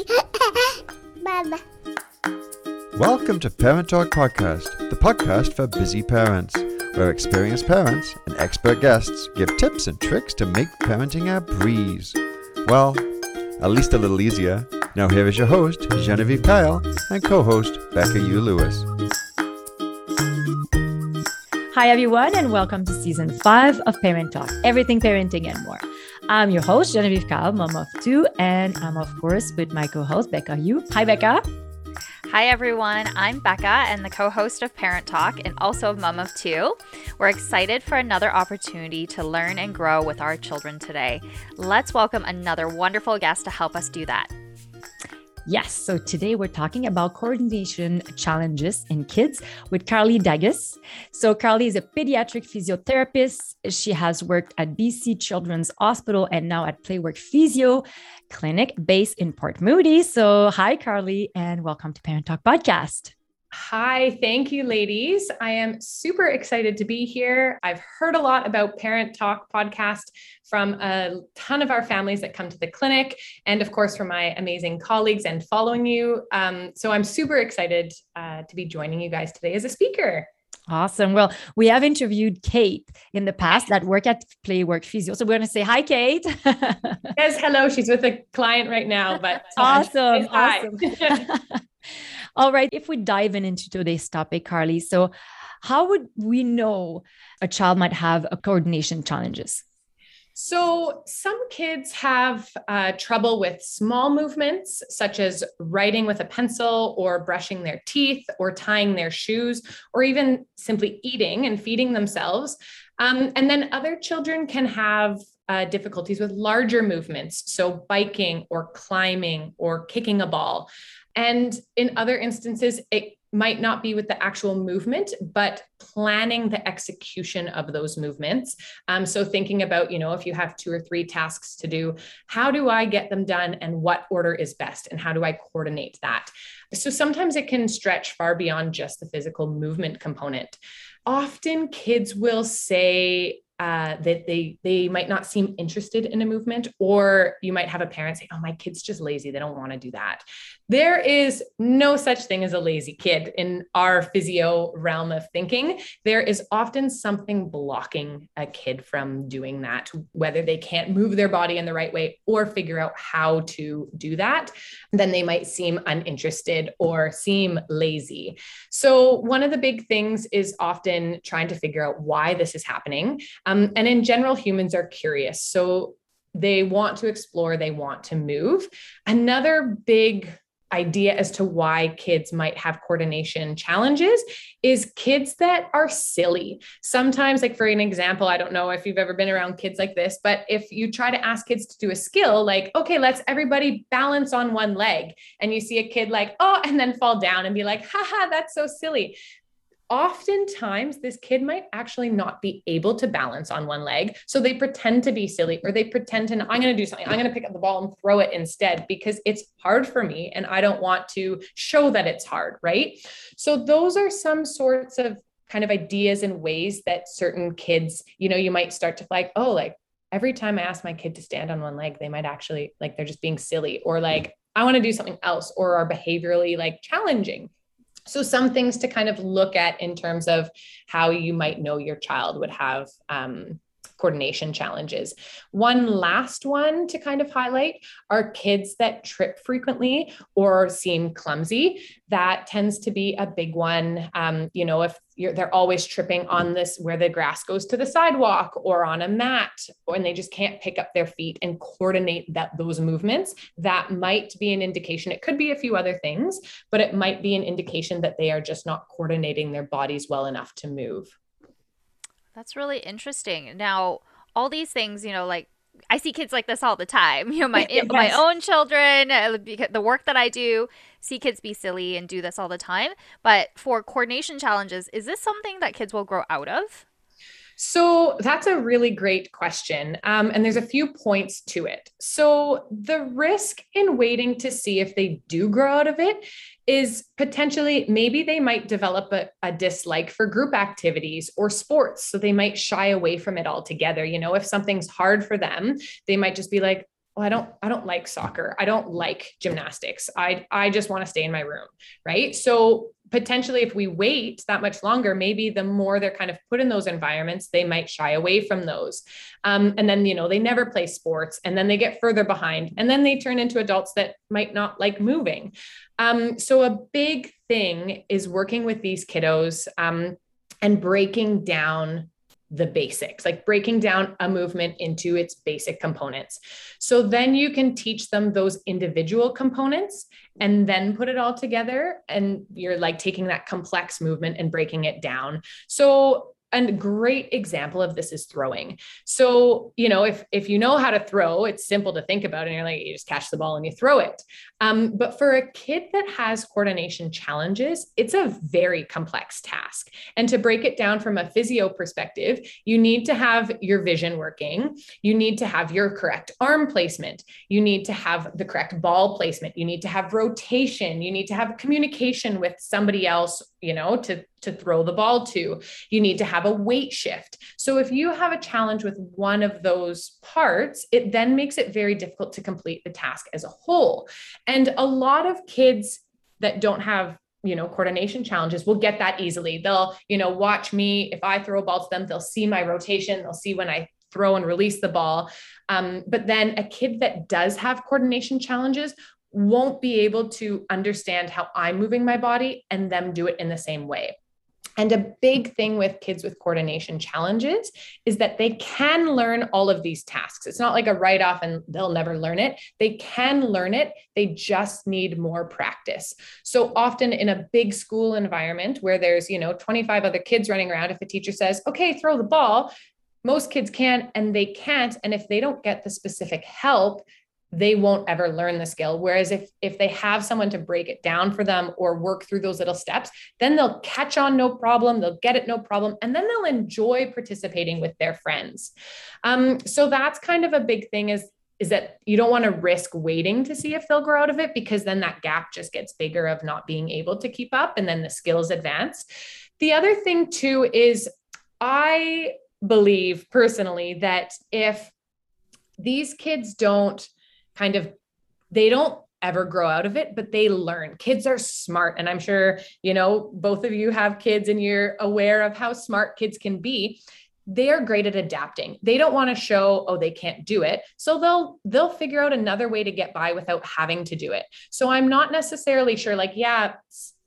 Mama. Welcome to Parent Talk Podcast, the podcast for busy parents, where experienced parents and expert guests give tips and tricks to make parenting a breeze. Well, at least a little easier. Now, here is your host, Genevieve Kyle, and co host, Becca U. Lewis. Hi, everyone, and welcome to season five of Parent Talk Everything Parenting and More. I'm your host, Genevieve Kyle, mom of two, and I'm, of course, with my co host, Becca Yu. Hi, Becca. Hi, everyone. I'm Becca and the co host of Parent Talk and also a mom of two. We're excited for another opportunity to learn and grow with our children today. Let's welcome another wonderful guest to help us do that. Yes, so today we're talking about coordination challenges in kids with Karly Dagys. So, Karly is a pediatric physiotherapist. She has worked at BC Children's Hospital and now at Playworks Physio Clinic based in Port Moody. So, hi, Karly, and welcome to Parent Talk Podcast. Hi, thank you, ladies. I am super excited to be here. I've heard a lot about Parent Talk podcast from a ton of our families that come to the clinic, and of course, from my amazing colleagues and following you. Um, so I'm super excited uh, to be joining you guys today as a speaker. Awesome. Well, we have interviewed Kate in the past that work at Playworks Physio. So we're going to say hi, Kate. yes, hello. She's with a client right now, but awesome. Awesome. All right, if we dive in into today's topic, Karly, so how would we know a child might have a coordination challenges? So, some kids have uh, trouble with small movements, such as writing with a pencil, or brushing their teeth, or tying their shoes, or even simply eating and feeding themselves. Um, and then other children can have uh, difficulties with larger movements, so biking, or climbing, or kicking a ball. And in other instances, it might not be with the actual movement, but planning the execution of those movements. Um, so thinking about, you know, if you have two or three tasks to do, how do I get them done and what order is best and how do I coordinate that? So sometimes it can stretch far beyond just the physical movement component. Often kids will say, uh, that they they might not seem interested in a movement or you might have a parent say oh my kid's just lazy. They don't want to do that. There is no such thing as a lazy kid in our physio realm of thinking. There is often something blocking a kid from doing that whether they can't move their body in the right way or figure out how to do that then they might seem uninterested or seem lazy. So one of the big things is often trying to figure out why this is happening um, and in general, humans are curious. So they want to explore, they want to move. Another big idea as to why kids might have coordination challenges is kids that are silly. Sometimes, like for an example, I don't know if you've ever been around kids like this, but if you try to ask kids to do a skill, like, okay, let's everybody balance on one leg, and you see a kid like, oh, and then fall down and be like, haha, that's so silly oftentimes this kid might actually not be able to balance on one leg. So they pretend to be silly or they pretend to, I'm going to do something. I'm going to pick up the ball and throw it instead because it's hard for me and I don't want to show that it's hard. Right. So those are some sorts of kind of ideas and ways that certain kids, you know, you might start to like, oh, like every time I ask my kid to stand on one leg, they might actually like they're just being silly or like, I want to do something else or are behaviorally like challenging so, some things to kind of look at in terms of how you might know your child would have um, coordination challenges. One last one to kind of highlight are kids that trip frequently or seem clumsy. That tends to be a big one. Um, you know, if they're always tripping on this where the grass goes to the sidewalk or on a mat, and they just can't pick up their feet and coordinate that those movements, that might be an indication. It could be a few other things, but it might be an indication that they are just not coordinating their bodies well enough to move. That's really interesting. Now, all these things, you know, like I see kids like this all the time. You know, my yes. my own children, uh, the work that I do, see kids be silly and do this all the time. But for coordination challenges, is this something that kids will grow out of? So that's a really great question. Um, and there's a few points to it. So the risk in waiting to see if they do grow out of it is potentially maybe they might develop a, a, dislike for group activities or sports. So they might shy away from it altogether. You know, if something's hard for them, they might just be like, oh, I don't, I don't like soccer. I don't like gymnastics. I, I just want to stay in my room. Right. So potentially if we wait that much longer maybe the more they're kind of put in those environments they might shy away from those um, and then you know they never play sports and then they get further behind and then they turn into adults that might not like moving um, so a big thing is working with these kiddos um, and breaking down the basics, like breaking down a movement into its basic components. So then you can teach them those individual components and then put it all together. And you're like taking that complex movement and breaking it down. So a great example of this is throwing. So, you know, if if you know how to throw, it's simple to think about, and you're like, you just catch the ball and you throw it. Um, but for a kid that has coordination challenges, it's a very complex task. And to break it down from a physio perspective, you need to have your vision working. You need to have your correct arm placement. You need to have the correct ball placement. You need to have rotation. You need to have communication with somebody else, you know, to to throw the ball to. You need to have a weight shift. So if you have a challenge with one of those parts, it then makes it very difficult to complete the task as a whole. And a lot of kids that don't have you know coordination challenges will get that easily they'll you know watch me if i throw a ball to them they'll see my rotation they'll see when i throw and release the ball um, but then a kid that does have coordination challenges won't be able to understand how i'm moving my body and them do it in the same way and a big thing with kids with coordination challenges is that they can learn all of these tasks. It's not like a write off and they'll never learn it. They can learn it, they just need more practice. So often in a big school environment where there's, you know, 25 other kids running around, if a teacher says, okay, throw the ball, most kids can and they can't. And if they don't get the specific help, they won't ever learn the skill. Whereas if if they have someone to break it down for them or work through those little steps then they'll catch on no problem they'll get it no problem and then they'll enjoy participating with their friends. Um, so that's kind of a big thing is is that you don't want to risk waiting to see if they'll grow out of it because then that gap just gets bigger of not being able to keep up and then the skills advance. The other thing too is i believe personally that if these kids don't kind of they don't ever grow out of it, but they learn. Kids are smart. And I'm sure, you know, both of you have kids and you're aware of how smart kids can be. They are great at adapting. They don't want to show, oh, they can't do it. So they'll they'll figure out another way to get by without having to do it. So I'm not necessarily sure, like, yeah,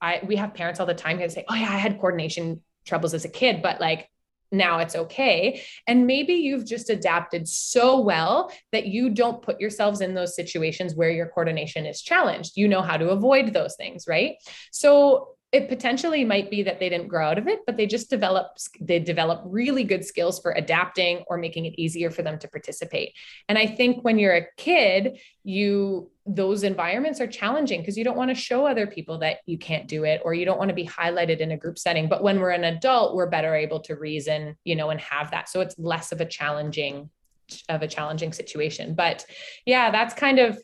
I we have parents all the time who say, Oh yeah, I had coordination troubles as a kid, but like now it's okay. And maybe you've just adapted so well that you don't put yourselves in those situations where your coordination is challenged. You know how to avoid those things, right? So it potentially might be that they didn't grow out of it but they just develop they develop really good skills for adapting or making it easier for them to participate. And i think when you're a kid you those environments are challenging because you don't want to show other people that you can't do it or you don't want to be highlighted in a group setting. But when we're an adult we're better able to reason you know and have that. So it's less of a challenging of a challenging situation. But yeah that's kind of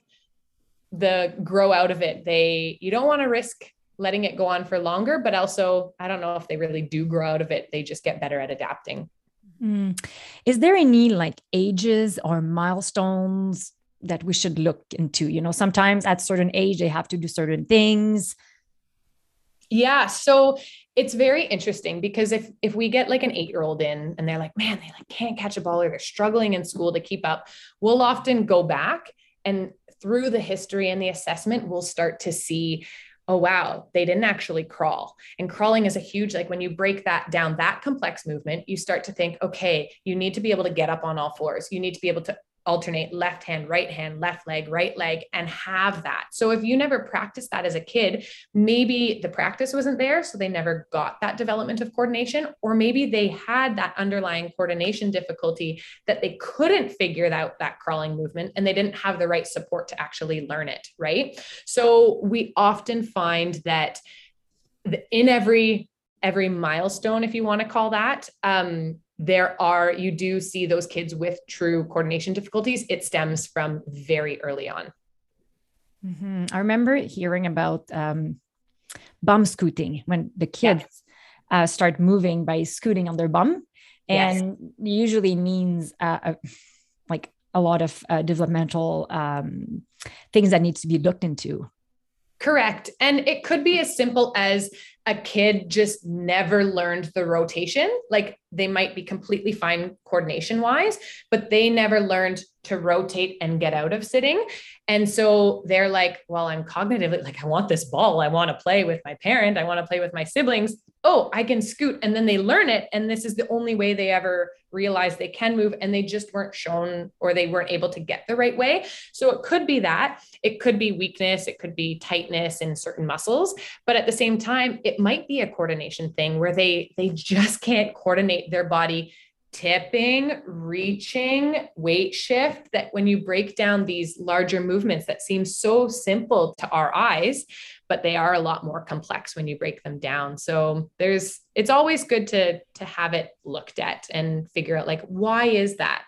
the grow out of it. They you don't want to risk letting it go on for longer, but also I don't know if they really do grow out of it. They just get better at adapting. Mm. Is there any like ages or milestones that we should look into? You know, sometimes at certain age they have to do certain things. Yeah, so it's very interesting because if if we get like an 8-year-old in and they're like, "Man, they like can't catch a ball or they're struggling in school to keep up." We'll often go back and through the history and the assessment, we'll start to see oh wow they didn't actually crawl. And crawling is a huge like when you break that down that complex movement you start to think okay you need to be able to get up on all fours. You need to be able to alternate left hand, right hand, left leg, right leg, and have that. So if you never practiced that as a kid, maybe the practice wasn't there. So they never got that development of coordination, or maybe they had that underlying coordination difficulty that they couldn't figure out that crawling movement and they didn't have the right support to actually learn it. Right. So we often find that in every every milestone if you want to call that um, there are you do see those kids with true coordination difficulties it stems from very early on mm-hmm. i remember hearing about um, bum scooting when the kids yes. uh, start moving by scooting on their bum and yes. usually means uh, a, like a lot of uh, developmental um, things that needs to be looked into. Correct. And it could be as simple as a kid just never learned the rotation. Like they might be completely fine coordination wise, but they never learned to rotate and get out of sitting. And so they're like, well, I'm cognitively like, I want this ball. I want to play with my parent. I want to play with my siblings. Oh, I can scoot. And then they learn it. And this is the only way they ever realize they can move. And they just weren't shown or they weren't able to get the right way. So it could be that. It could be weakness. It could be tightness in certain muscles. But at the same time, it might be a coordination thing where they they just can't coordinate their body tipping, reaching, weight shift that when you break down these larger movements that seem so simple to our eyes, but they are a lot more complex when you break them down. So there's it's always good to to have it looked at and figure out like why is that?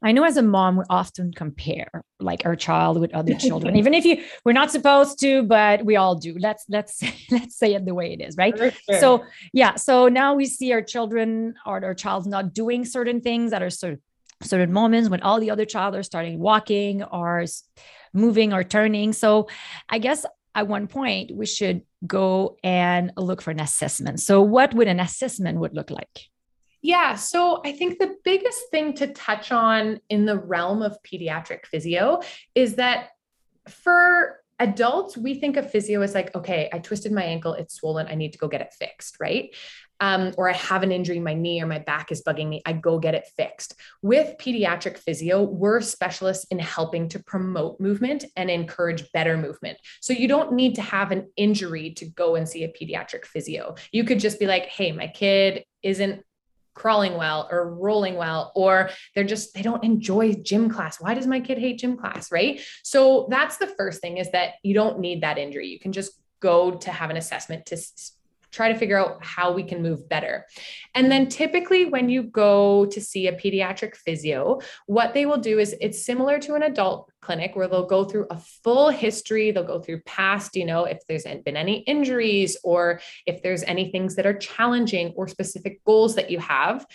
I know as a mom, we often compare like our child with other children, even if you we're not supposed to, but we all do. Let's let's let's say it the way it is, right? Sure. So yeah, so now we see our children or our child not doing certain things that are sort of certain moments when all the other child are starting walking or moving or turning. So I guess at one point we should go and look for an assessment. So what would an assessment would look like? Yeah. So I think the biggest thing to touch on in the realm of pediatric physio is that for adults, we think of physio as like, okay, I twisted my ankle, it's swollen, I need to go get it fixed, right? Um, or I have an injury, in my knee or my back is bugging me, I go get it fixed. With pediatric physio, we're specialists in helping to promote movement and encourage better movement. So you don't need to have an injury to go and see a pediatric physio. You could just be like, hey, my kid isn't crawling well or rolling well or they're just they don't enjoy gym class why does my kid hate gym class right so that's the first thing is that you don't need that injury you can just go to have an assessment to try to figure out how we can move better. And then typically when you go to see a pediatric physio, what they will do is it's similar to an adult clinic where they'll go through a full history, they'll go through past, you know, if there's been any injuries or if there's any things that are challenging or specific goals that you have.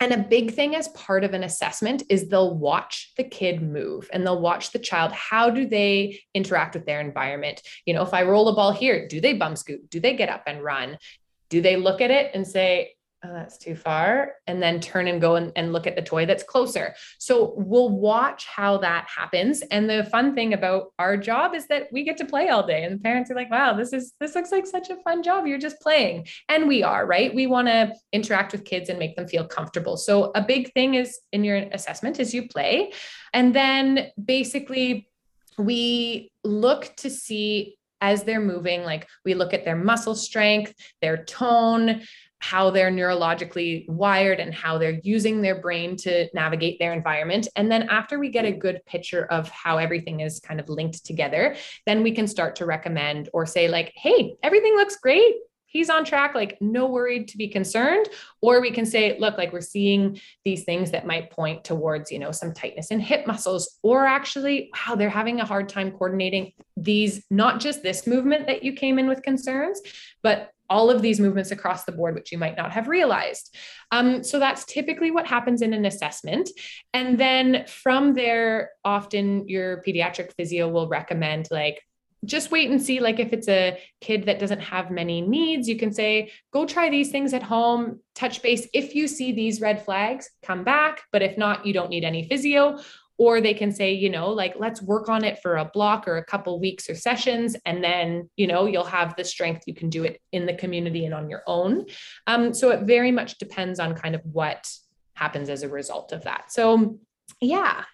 And a big thing as part of an assessment is they'll watch the kid move and they'll watch the child. How do they interact with their environment? You know, if I roll a ball here, do they bum scoot? Do they get up and run? Do they look at it and say, oh, that's too far, and then turn and go and, and look at the toy that's closer. So we'll watch how that happens. And the fun thing about our job is that we get to play all day. And the parents are like, wow, this is this looks like such a fun job. You're just playing. And we are, right? We want to interact with kids and make them feel comfortable. So a big thing is in your assessment is you play. And then basically we look to see as they're moving like we look at their muscle strength their tone how they're neurologically wired and how they're using their brain to navigate their environment. And then after we get a good picture of how everything is kind of linked together, then we can start to recommend or say, like, hey, everything looks great. He's on track, like, no worried to be concerned. Or we can say, look, like, we're seeing these things that might point towards, you know, some tightness in hip muscles, or actually, wow, they're having a hard time coordinating these, not just this movement that you came in with concerns, but all of these movements across the board, which you might not have realized. Um, so that's typically what happens in an assessment. And then from there, often your pediatric physio will recommend like, just wait and see like if it's a kid that doesn't have many needs you can say go try these things at home touch base if you see these red flags come back but if not you don't need any physio or they can say you know like let's work on it for a block or a couple weeks or sessions and then you know you'll have the strength you can do it in the community and on your own. Um, so it very much depends on kind of what happens as a result of that. So yeah.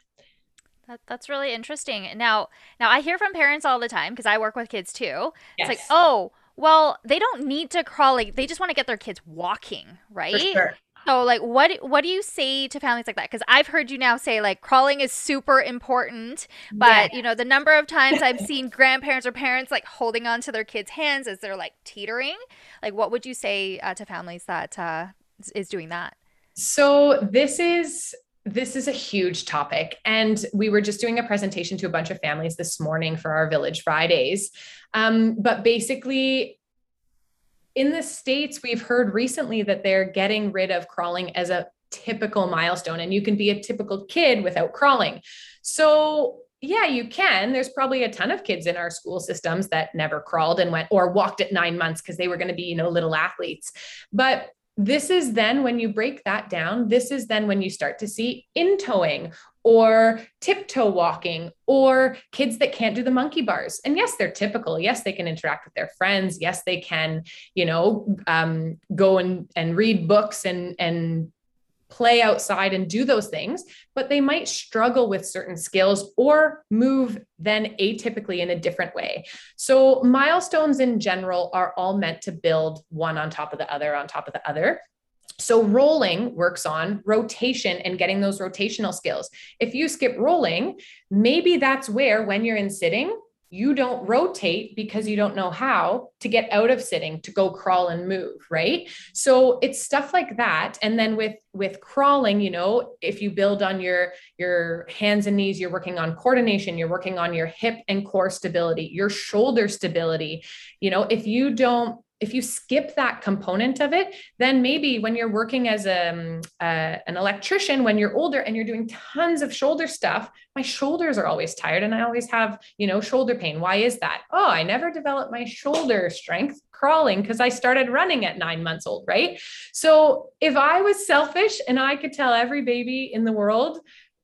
That, that's really interesting. Now now i hear from parents all the time because i work with kids too. Yes. it's like oh well they don't need to crawl like they just want to get their kids walking right? sure. So like what what do you say to families like that? Cuz I've heard you now say like crawling is super important, but yeah. you know, the number of times I've seen grandparents or parents like holding on to their kids' hands as they're like teetering, like what would you say uh, to families that uh, is doing that? So this is this is a huge topic. And we were just doing a presentation to a bunch of families this morning for our Village Fridays. Um, but basically, in the states we've heard recently that they're getting rid of crawling as a typical milestone and you can be a typical kid without crawling. So yeah, you can. There's probably a ton of kids in our school systems that never crawled and went or walked at nine months because they were going to be, you know, little athletes. But this is then when you break that down, this is then when you start to see in toeing or tiptoe walking or kids that can't do the monkey bars. And yes, they're typical. Yes, they can interact with their friends. Yes, they can, you know, um, go and, and read books and, and play outside and do those things, but they might struggle with certain skills or move then atypically in a different way. So, milestones in general are all meant to build one on top of the other, on top of the other. So, rolling works on rotation and getting those rotational skills. If you skip rolling, maybe that's where, when you're in sitting, you don't rotate because you don't know how to get out of sitting to go crawl and move right? So it's stuff like that. And then with with crawling you know if you build on your your hands and knees you're working on coordination you're working on your hip and core stability your shoulder stability. You know if you don't if you skip that component of it, then maybe when you're working as a, um, uh, an electrician, when you're older and you're doing tons of shoulder stuff, my shoulders are always tired and I always have, you know, shoulder pain. Why is that? Oh, I never developed my shoulder strength crawling because I started running at nine months old, right? So if I was selfish and I could tell every baby in the world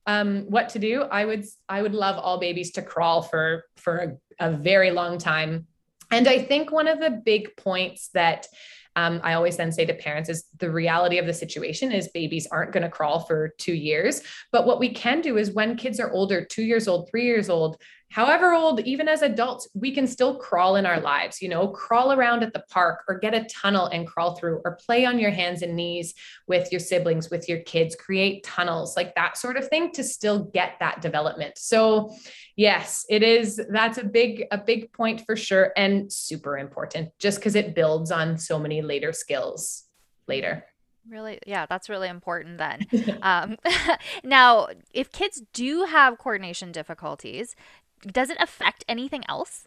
um, what to do, I would I would love all babies to crawl for for a, a very long time and I think one of the big points that um, I always then say to parents is the reality of the situation is babies aren't going to crawl for two years. But what we can do is when kids are older, two years old, three years old, however old, even as adults, we can still crawl in our lives, you know, crawl around at the park or get a tunnel and crawl through or play on your hands and knees with your siblings, with your kids, create tunnels, like that sort of thing to still get that development. So, yes, it is that's a big a big point for sure and super important just cuz it builds on so many later skills later. Really, yeah, that's really important then. um, now, if kids do have coordination difficulties, does it affect anything else?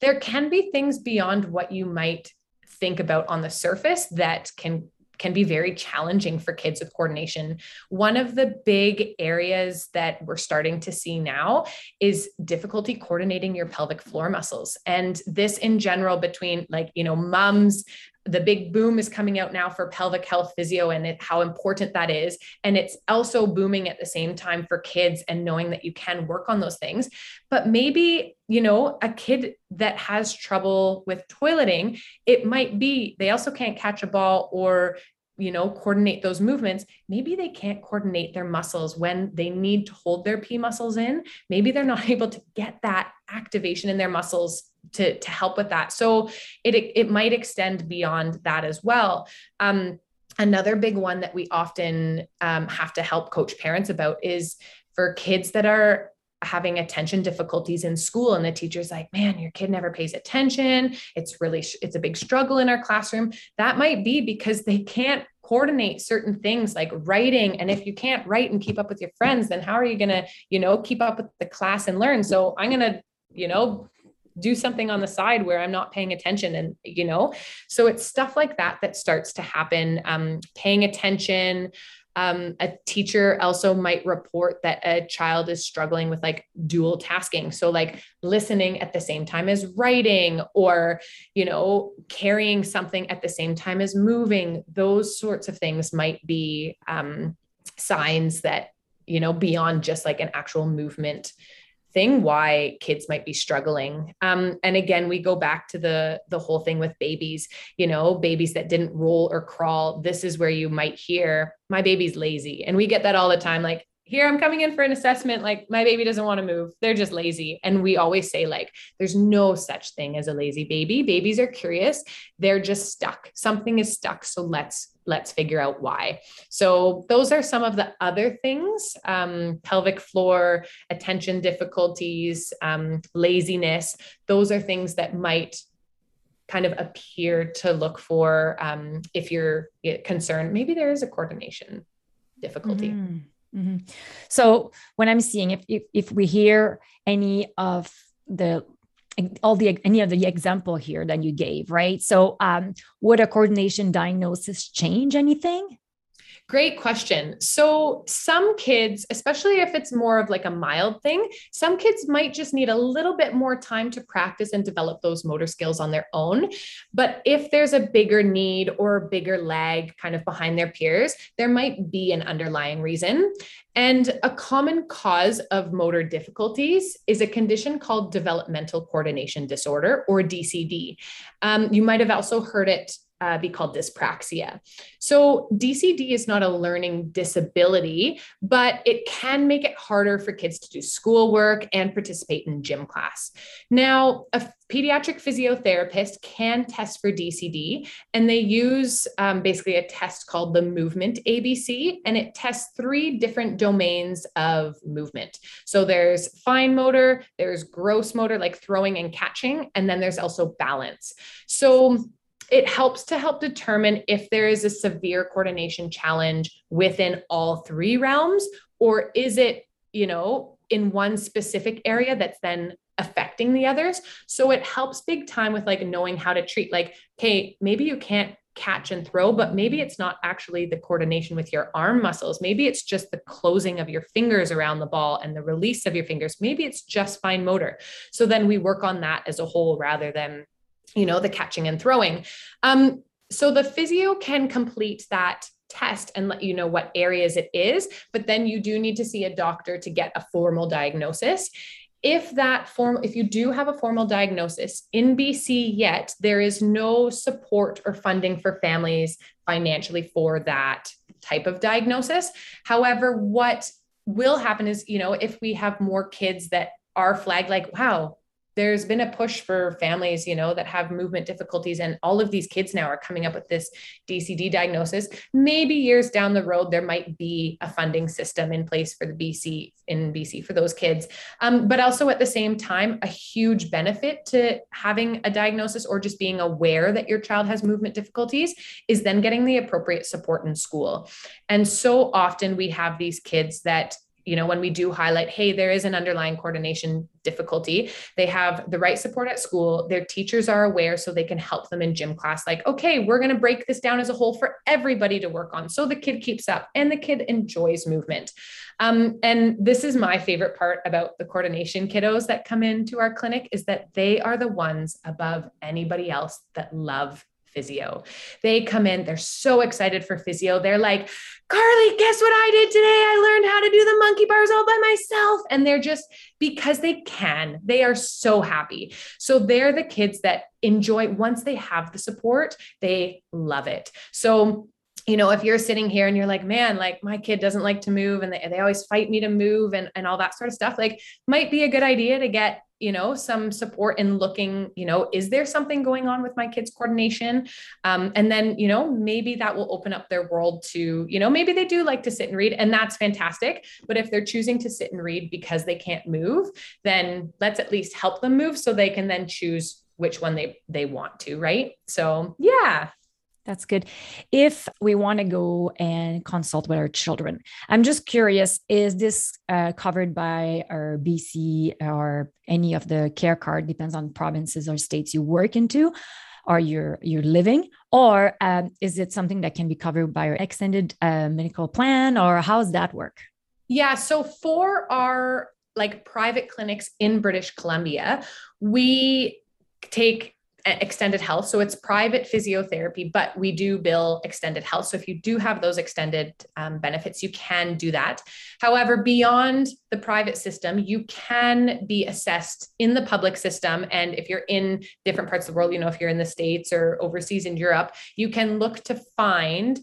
There can be things beyond what you might think about on the surface that can can be very challenging for kids with coordination. One of the big areas that we're starting to see now is difficulty coordinating your pelvic floor muscles. And this in general between like, you know, mums, the big boom is coming out now for pelvic health physio and it, how important that is. And it's also booming at the same time for kids and knowing that you can work on those things. But maybe, you know, a kid that has trouble with toileting, it might be they also can't catch a ball or you know coordinate those movements maybe they can't coordinate their muscles when they need to hold their p muscles in maybe they're not able to get that activation in their muscles to to help with that. So it it might extend beyond that as well. Um, another big one that we often um, have to help coach parents about is for kids that are having attention difficulties in school and the teacher's like man your kid never pays attention. It's really it's a big struggle in our classroom. That might be because they can't coordinate certain things like writing. And if you can't write and keep up with your friends then how are you going to you know keep up with the class and learn? So i'm going to you know do something on the side where I'm not paying attention. And, you know, so it's stuff like that that starts to happen. Um, paying attention. Um, a teacher also might report that a child is struggling with like dual tasking. So, like listening at the same time as writing, or, you know, carrying something at the same time as moving. Those sorts of things might be um, signs that, you know, beyond just like an actual movement thing why kids might be struggling. Um, and again we go back to the the whole thing with babies you know babies that didn't roll or crawl. This is where you might hear my baby's lazy. And we get that all the time like here I'm coming in for an assessment. Like my baby doesn't want to move. They're just lazy. And we always say, like, there's no such thing as a lazy baby. Babies are curious. They're just stuck. Something is stuck. So let's let's figure out why. So those are some of the other things: um, pelvic floor, attention difficulties, um, laziness. Those are things that might kind of appear to look for um, if you're concerned. Maybe there is a coordination difficulty. Mm-hmm. Mm-hmm. So when I'm seeing if, if if we hear any of the all the any of the example here that you gave, right? So um, would a coordination diagnosis change anything? Great question. So, some kids, especially if it's more of like a mild thing, some kids might just need a little bit more time to practice and develop those motor skills on their own. But if there's a bigger need or a bigger lag kind of behind their peers, there might be an underlying reason. And a common cause of motor difficulties is a condition called developmental coordination disorder or DCD. Um, you might have also heard it uh, be called dyspraxia. So, DCD is not a learning disability, but it can make it harder for kids to do schoolwork and participate in gym class. Now, a pediatric physiotherapist can test for DCD, and they use um, basically a test called the movement ABC, and it tests three different domains of movement. So, there's fine motor, there's gross motor, like throwing and catching, and then there's also balance. So, it helps to help determine if there is a severe coordination challenge within all three realms or is it you know in one specific area that's then affecting the others. So it helps big time with like knowing how to treat like okay maybe you can't catch and throw but maybe it's not actually the coordination with your arm muscles. Maybe it's just the closing of your fingers around the ball and the release of your fingers. Maybe it's just fine motor. So then we work on that as a whole rather than you know, the catching and throwing. Um, so the physio can complete that test and let you know what areas it is, but then you do need to see a doctor to get a formal diagnosis. If that form, if you do have a formal diagnosis in BC yet, there is no support or funding for families financially for that type of diagnosis. However, what will happen is, you know, if we have more kids that are flagged like, wow, there's been a push for families, you know, that have movement difficulties. And all of these kids now are coming up with this DCD diagnosis. Maybe years down the road, there might be a funding system in place for the BC in BC for those kids. Um, but also at the same time, a huge benefit to having a diagnosis or just being aware that your child has movement difficulties is then getting the appropriate support in school. And so often we have these kids that you know when we do highlight hey there is an underlying coordination difficulty they have the right support at school their teachers are aware so they can help them in gym class. Like okay we're going to break this down as a whole for everybody to work on so the kid keeps up and the kid enjoys movement. Um, and this is my favorite part about the coordination kiddos that come into our clinic is that they are the ones above anybody else that love physio. They come in, they're so excited for physio. They're like, Karly, guess what I did today? I learned how to do the monkey bars all by myself. And they're just because they can, they are so happy. So they're the kids that enjoy once they have the support, they love it. So you know, if you're sitting here and you're like, man, like my kid doesn't like to move and they, they always fight me to move and, and all that sort of stuff, like might be a good idea to get you know some support in looking you know is there something going on with my kids coordination? Um, and then you know maybe that will open up their world to you know maybe they do like to sit and read and that's fantastic. But if they're choosing to sit and read because they can't move then let's at least help them move so they can then choose which one they they want to right? So yeah that's good. If we want to go and consult with our children, I'm just curious is this uh, covered by our BC or any of the care card, depends on provinces or states you work into? Or you're you're living, or um, is it something that can be covered by our extended uh, medical plan, or how does that work? Yeah, so for our like private clinics in British Columbia, we take extended health. So it's private physiotherapy, but we do bill extended health. So if you do have those extended um, benefits, you can do that. However, beyond the private system, you can be assessed in the public system. And if you're in different parts of the world, you know, if you're in the States or overseas in Europe, you can look to find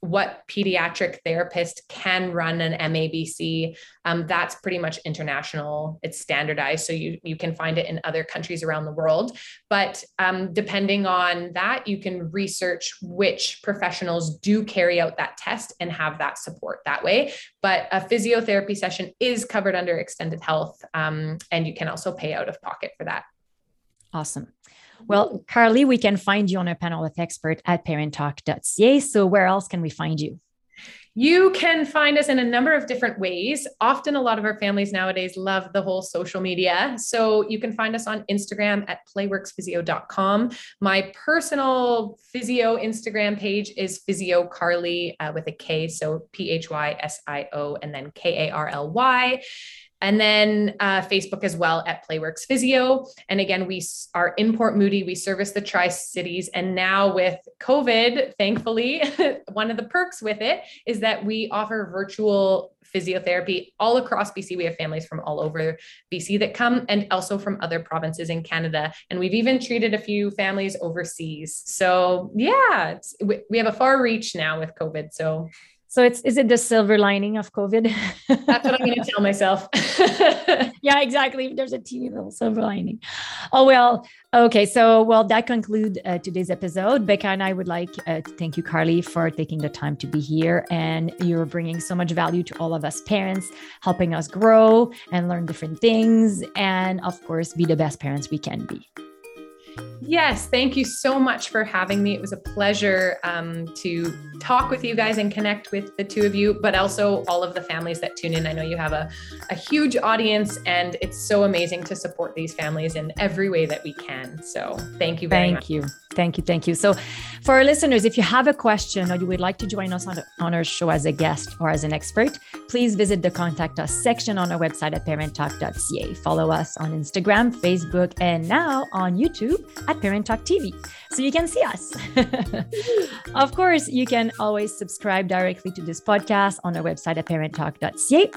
what pediatric therapist can run an MABC. Um, that's pretty much international. It's standardized. So you, you can find it in other countries around the world. But um, depending on that, you can research which professionals do carry out that test and have that support that way. But a physiotherapy session is covered under extended health, um, and you can also pay out of pocket for that. Awesome. Well, Karly, we can find you on a panel with expert at parenttalk.ca. So where else can we find you? You can find us in a number of different ways. Often, a lot of our families nowadays love the whole social media. So you can find us on Instagram at playworksphysio.com. My personal physio Instagram page is physio Karly uh, with a K. So P H Y S I O and then K A R L Y and then uh, Facebook as well at Playworks Physio. And again, we are in Port Moody. We service the Tri Cities, and now with COVID, thankfully, one of the perks with it is that we offer virtual physiotherapy all across BC. We have families from all over BC that come, and also from other provinces in Canada. And we've even treated a few families overseas. So yeah, we have a far reach now with COVID. So so it's is it the silver lining of COVID? That's what I'm going to tell myself. yeah, exactly. There's a teeny little silver lining. Oh well. Okay, so well that concludes uh, today's episode. Becca and I would like uh, to thank you, Karly, for taking the time to be here, and you're bringing so much value to all of us parents, helping us grow and learn different things, and of course, be the best parents we can be. Yes, thank you so much for having me. It was a pleasure um, to talk with you guys and connect with the two of you, but also all of the families that tune in. I know you have a, a huge audience, and it's so amazing to support these families in every way that we can. So thank you very thank much. Thank you. Thank you. Thank you. So, for our listeners, if you have a question or you would like to join us on, on our show as a guest or as an expert, please visit the contact us section on our website at parenttalk.ca. Follow us on Instagram, Facebook, and now on YouTube at Parent Talk TV so you can see us. of course, you can always subscribe directly to this podcast on our website at parenttalk.ca.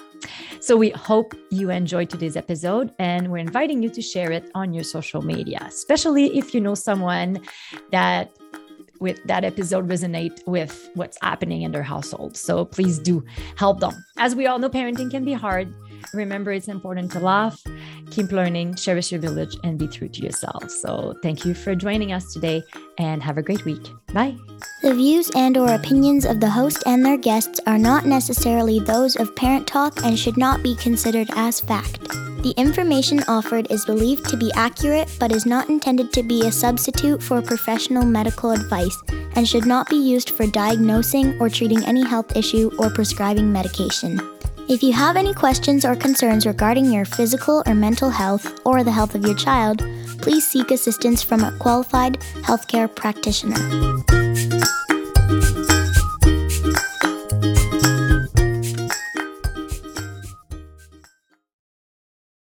So we hope you enjoyed today's episode and we're inviting you to share it on your social media, especially if you know someone that with that episode resonate with what's happening in their household. So please do help them. As we all know, parenting can be hard. Remember, it's important to laugh, keep learning, cherish your village, and be true to yourself. So thank you for joining us today and have a great week. Bye. The views and or opinions of the host and their guests are not necessarily those of Parent Talk and should not be considered as fact. The information offered is believed to be accurate but is not intended to be a substitute for professional medical advice and should not be used for diagnosing or treating any health issue or prescribing medication. If you have any questions or concerns regarding your physical or mental health or the health of your child, please seek assistance from a qualified healthcare practitioner.